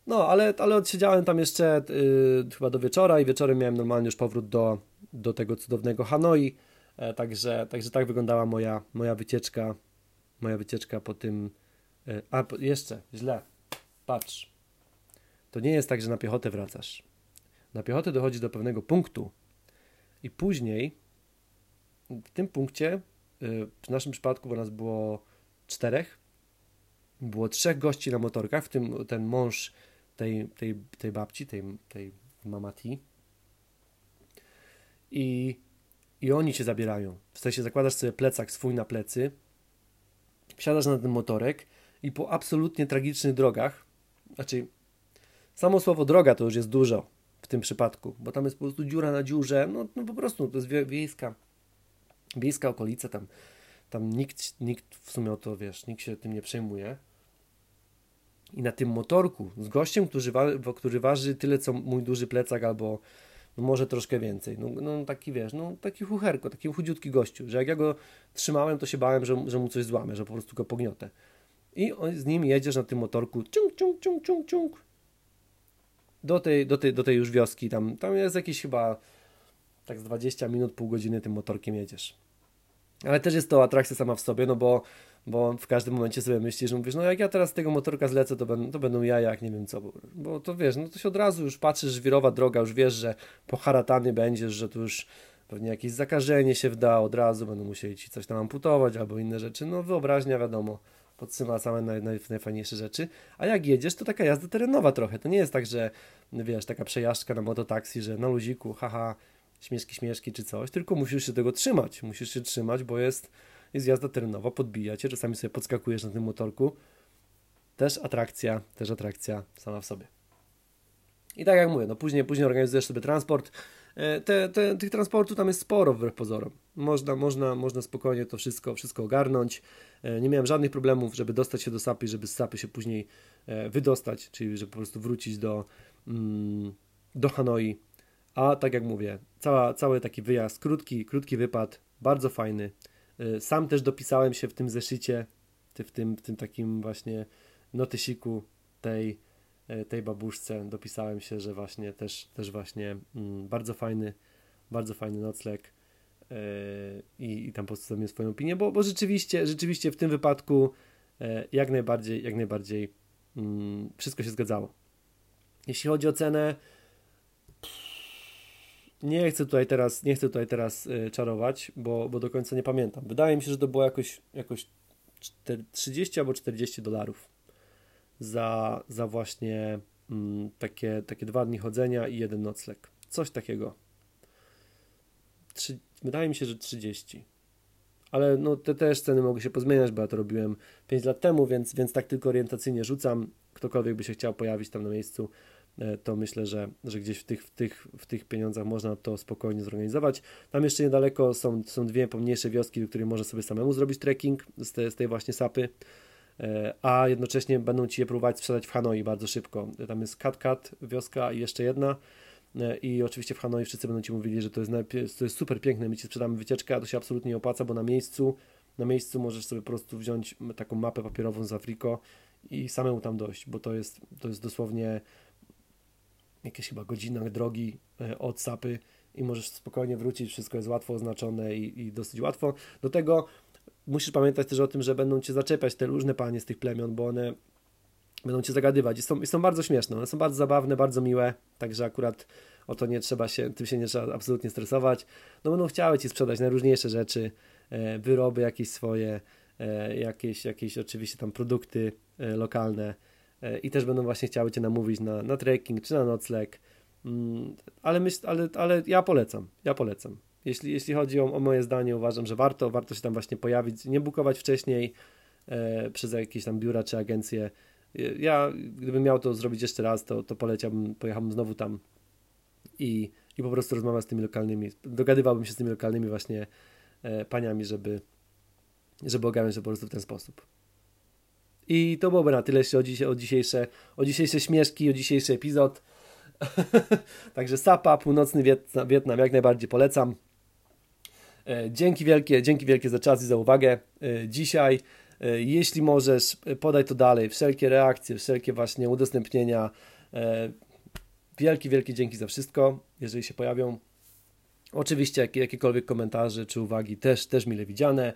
No, ale, ale odsiedziałem tam jeszcze yy, chyba do wieczora i wieczorem miałem normalnie już powrót do, do tego cudownego Hanoi. E, także, także tak wyglądała moja, moja wycieczka. Moja wycieczka po tym. E, a jeszcze, źle. Patrz. To nie jest tak, że na piechotę wracasz. Na piechotę dochodzi do pewnego punktu i później w tym punkcie, yy, w naszym przypadku, bo nas było czterech, było trzech gości na motorkach, w tym ten mąż tej, tej, tej babci, tej, tej mamati. I, I oni cię zabierają. W sensie zakładasz sobie plecak swój na plecy, wsiadasz na ten motorek i po absolutnie tragicznych drogach, znaczy samo słowo droga to już jest dużo w tym przypadku, bo tam jest po prostu dziura na dziurze, no, no po prostu to jest wiejska, wiejska okolica, tam, tam nikt, nikt w sumie o to, wiesz, nikt się tym nie przejmuje i na tym motorku z gościem, który, wa który waży tyle, co mój duży plecak, albo no może troszkę więcej. No, no, taki wiesz, no taki chucherko, taki chudziutki gościu, że jak ja go trzymałem, to się bałem, że, że mu coś złamę, że po prostu go pogniotę. I on, z nim jedziesz na tym motorku, ciąg, ciąg, ciąg, ciąg, ciąg, do tej, do tej, do tej już wioski. Tam, tam jest jakieś chyba tak z 20 minut, pół godziny tym motorkiem jedziesz. Ale też jest to atrakcja sama w sobie, no bo bo w każdym momencie sobie myślisz, że mówisz, no jak ja teraz z tego motorka zlecę, to, będą, to będą ja jak nie wiem co, bo to wiesz, no to się od razu już patrzysz, żwirowa droga, już wiesz, że poharatany będziesz, że tu już pewnie jakieś zakażenie się wda, od razu będą musieli ci coś tam amputować albo inne rzeczy, no wyobraźnia wiadomo, podsyła same naj, naj, najfajniejsze rzeczy, a jak jedziesz, to taka jazda terenowa trochę, to nie jest tak, że wiesz, taka przejażdżka na mototaksi, że na luziku, haha, śmieszki, śmieszki czy coś, tylko musisz się tego trzymać, musisz się trzymać, bo jest jest jazda terenowa, podbijacie, czasami sobie podskakujesz na tym motorku. Też atrakcja, też atrakcja sama w sobie. I tak jak mówię, no później, później organizujesz sobie transport. E, te, te, tych transportów tam jest sporo wbrew pozorom. Można, można, można spokojnie to wszystko, wszystko ogarnąć. E, nie miałem żadnych problemów, żeby dostać się do Sapy, żeby z Sapy się później e, wydostać, czyli żeby po prostu wrócić do, mm, do Hanoi. A tak jak mówię, cała, cały taki wyjazd, krótki, krótki wypad, bardzo fajny. Y, sam też dopisałem się w tym zeszycie, w tym, w tym takim właśnie notysiku tej, tej babuszce. Dopisałem się, że właśnie też, też właśnie mm, bardzo fajny, bardzo fajny nocleg i, i tam postawiłem swoją opinię, bo, bo rzeczywiście, rzeczywiście w tym wypadku yy, jak najbardziej, jak najbardziej yy, wszystko się zgadzało. Jeśli chodzi o cenę, nie chcę tutaj teraz, nie chcę tutaj teraz y, czarować, bo, bo do końca nie pamiętam. Wydaje mi się, że to było jakoś, jakoś 30 albo 40 dolarów za, za właśnie mm, takie, takie dwa dni chodzenia i jeden nocleg. Coś takiego. Trzy, wydaje mi się, że 30. Ale no, te też ceny mogły się pozmieniać, bo ja to robiłem 5 lat temu, więc, więc tak tylko orientacyjnie rzucam. Ktokolwiek by się chciał pojawić tam na miejscu, E, to myślę, że, że gdzieś w tych, w, tych, w tych pieniądzach można to spokojnie zorganizować. Tam jeszcze niedaleko są, są dwie pomniejsze wioski, do których można sobie samemu zrobić trekking z, te, z tej właśnie sapy, e, a jednocześnie będą Ci je próbować sprzedać w Hanoi bardzo szybko. Tam jest Kat Kat wioska i jeszcze jedna i oczywiście w Hanoi wszyscy będą Ci mówili, że to jest, to jest super piękne, my Ci sprzedamy wycieczkę, a to się absolutnie nie opłaca, bo na miejscu na miejscu możesz sobie po prostu wziąć taką mapę papierową z Afriko i samemu tam dojść, bo to jest, to jest dosłownie jakieś chyba godzinach drogi e, od Sapy i możesz spokojnie wrócić, wszystko jest łatwo oznaczone i, i dosyć łatwo. Do tego musisz pamiętać też o tym, że będą cię zaczepiać te różne panie z tych plemion, bo one będą cię zagadywać. I są, i są bardzo śmieszne, one są bardzo zabawne, bardzo miłe, także akurat o to nie trzeba się, tym się nie trzeba absolutnie stresować. No będą chciały ci sprzedać najróżniejsze rzeczy, e, wyroby jakieś swoje, e, jakieś, jakieś oczywiście tam produkty e, lokalne i też będą właśnie chciały cię namówić na, na trekking czy na nocleg. Mm, ale, myśl, ale, ale ja polecam, ja polecam. Jeśli, jeśli chodzi o, o moje zdanie, uważam, że warto, warto się tam właśnie pojawić, nie bukować wcześniej przez jakieś tam biura czy agencje. Ja, gdybym miał to zrobić jeszcze raz, to, to poleciałbym, pojechałbym znowu tam i, i po prostu rozmawiał z tymi lokalnymi, dogadywałbym się z tymi lokalnymi właśnie e, paniami, żeby, żeby ogarnąć to po prostu w ten sposób. I to byłoby na tyle, jeśli chodzi o dzisiejsze, o dzisiejsze śmieszki, o dzisiejszy epizod. Także Sapa, północny Wietnam, Wietnam jak najbardziej polecam. E, dzięki wielkie, dzięki wielkie za czas i za uwagę e, dzisiaj. E, jeśli możesz, podaj to dalej. Wszelkie reakcje, wszelkie właśnie udostępnienia. Wielkie, wielkie dzięki za wszystko, jeżeli się pojawią. Oczywiście jakiekolwiek komentarze czy uwagi też, też mile widziane.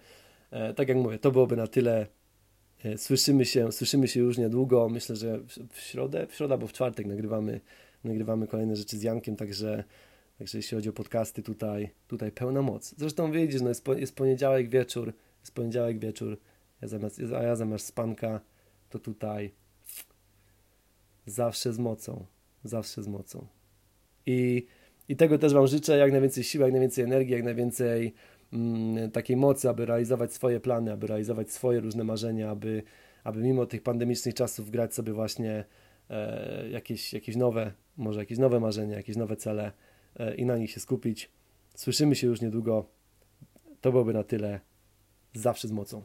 Tak jak mówię, to byłoby na tyle. Słyszymy się, słyszymy się już niedługo. Myślę, że w środę, w środę albo w czwartek nagrywamy, nagrywamy kolejne rzeczy z Jankiem, także Także jeśli chodzi o podcasty, tutaj, tutaj pełna moc. Zresztą widzisz, no jest, po, jest poniedziałek wieczór, jest poniedziałek wieczór, ja zamiast, a ja zamiast spanka, to tutaj zawsze z mocą, zawsze z mocą. I, i tego też Wam życzę, jak najwięcej siły, jak najwięcej energii, jak najwięcej mm, takiej mocy, aby realizować swoje plany, aby realizować swoje różne marzenia, aby, aby mimo tych pandemicznych czasów grać sobie właśnie e, jakieś, jakieś nowe, może jakieś nowe marzenia, jakieś nowe cele, E, i na nich się skupić. Słyszymy się już niedługo. To byłoby na tyle. Zawsze z mocą.